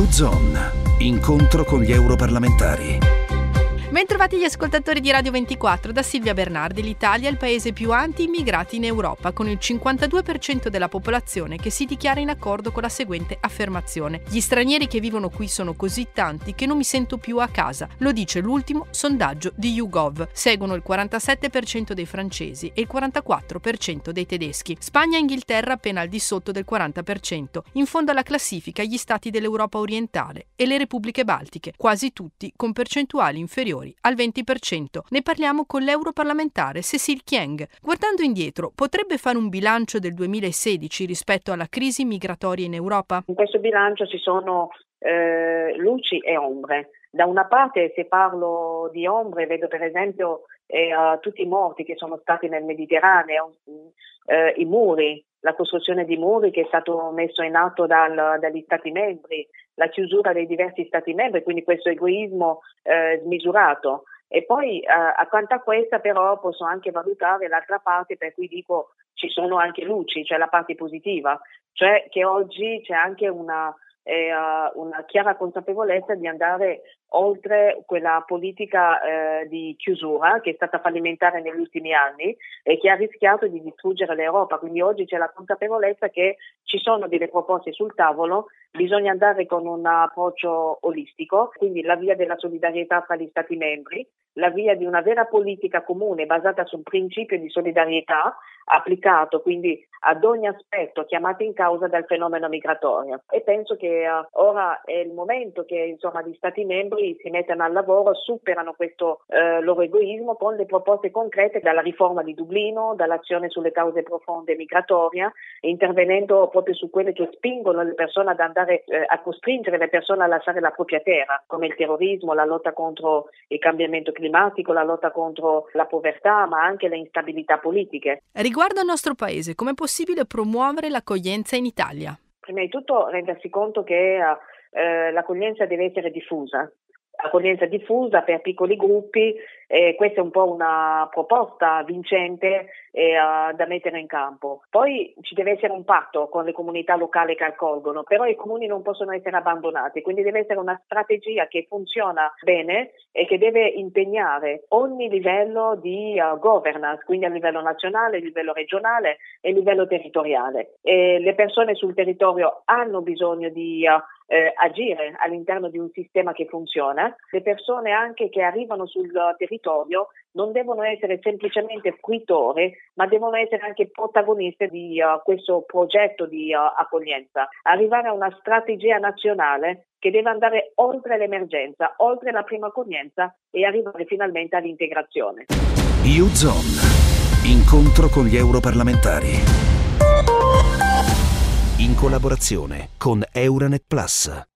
U-Zone, incontro con gli europarlamentari. Bentrovati gli ascoltatori di Radio 24 da Silvia Bernardi. L'Italia è il paese più anti-immigrati in Europa, con il 52% della popolazione che si dichiara in accordo con la seguente affermazione. Gli stranieri che vivono qui sono così tanti che non mi sento più a casa. Lo dice l'ultimo sondaggio di YouGov. Seguono il 47% dei francesi e il 44% dei tedeschi. Spagna e Inghilterra appena al di sotto del 40%. In fondo alla classifica gli stati dell'Europa orientale e le repubbliche baltiche, quasi tutti con percentuali inferiori superiori al 20%. Ne parliamo con l'europarlamentare Cecil Chieng. Guardando indietro, potrebbe fare un bilancio del 2016 rispetto alla crisi migratoria in Europa? In questo bilancio ci sono eh, luci e ombre. Da una parte, se parlo di ombre, vedo per esempio eh, tutti i morti che sono stati nel Mediterraneo, eh, i muri, la costruzione di muri che è stato messo in atto dal, dagli Stati membri, la chiusura dei diversi Stati membri, quindi questo egoismo eh, smisurato. E poi eh, accanto a questa però posso anche valutare l'altra parte per cui dico ci sono anche luci, cioè la parte positiva, cioè che oggi c'è anche una, eh, una chiara consapevolezza di andare oltre quella politica eh, di chiusura che è stata fallimentare negli ultimi anni e che ha rischiato di distruggere l'Europa. Quindi oggi c'è la consapevolezza che ci sono delle proposte sul tavolo, bisogna andare con un approccio olistico, quindi la via della solidarietà fra gli Stati membri, la via di una vera politica comune basata sul principio di solidarietà applicato quindi ad ogni aspetto chiamato in causa dal fenomeno migratorio. E penso che uh, ora è il momento che insomma, gli Stati membri si mettano al lavoro, superano questo uh, loro egoismo con le proposte concrete dalla riforma di Dublino, dall'azione sulle cause profonde migratorie, intervenendo proprio su quelle che spingono le persone ad andare uh, a costringere le persone a lasciare la propria terra, come il terrorismo, la lotta contro il cambiamento climatico, la lotta contro la povertà, ma anche le instabilità politiche. Riguardo al nostro paese, com'è possibile promuovere l'accoglienza in Italia? Prima di tutto rendersi conto che eh, l'accoglienza deve essere diffusa, accoglienza diffusa per piccoli gruppi e questa è un po' una proposta vincente eh, da mettere in campo. Poi ci deve essere un patto con le comunità locali che accolgono, però i comuni non possono essere abbandonati, quindi deve essere una strategia che funziona bene e che deve impegnare ogni livello di uh, governance, quindi a livello nazionale, a livello regionale e a livello territoriale. E le persone sul territorio hanno bisogno di uh, eh, agire all'interno di un sistema che funziona. Le persone anche che arrivano sul territorio non devono essere semplicemente fruitori, ma devono essere anche protagoniste di uh, questo progetto di uh, accoglienza. Arrivare a una strategia nazionale che deve andare oltre l'emergenza, oltre la prima accoglienza e arrivare finalmente all'integrazione. U-Zone, incontro con gli europarlamentari in collaborazione con Euronet Plus.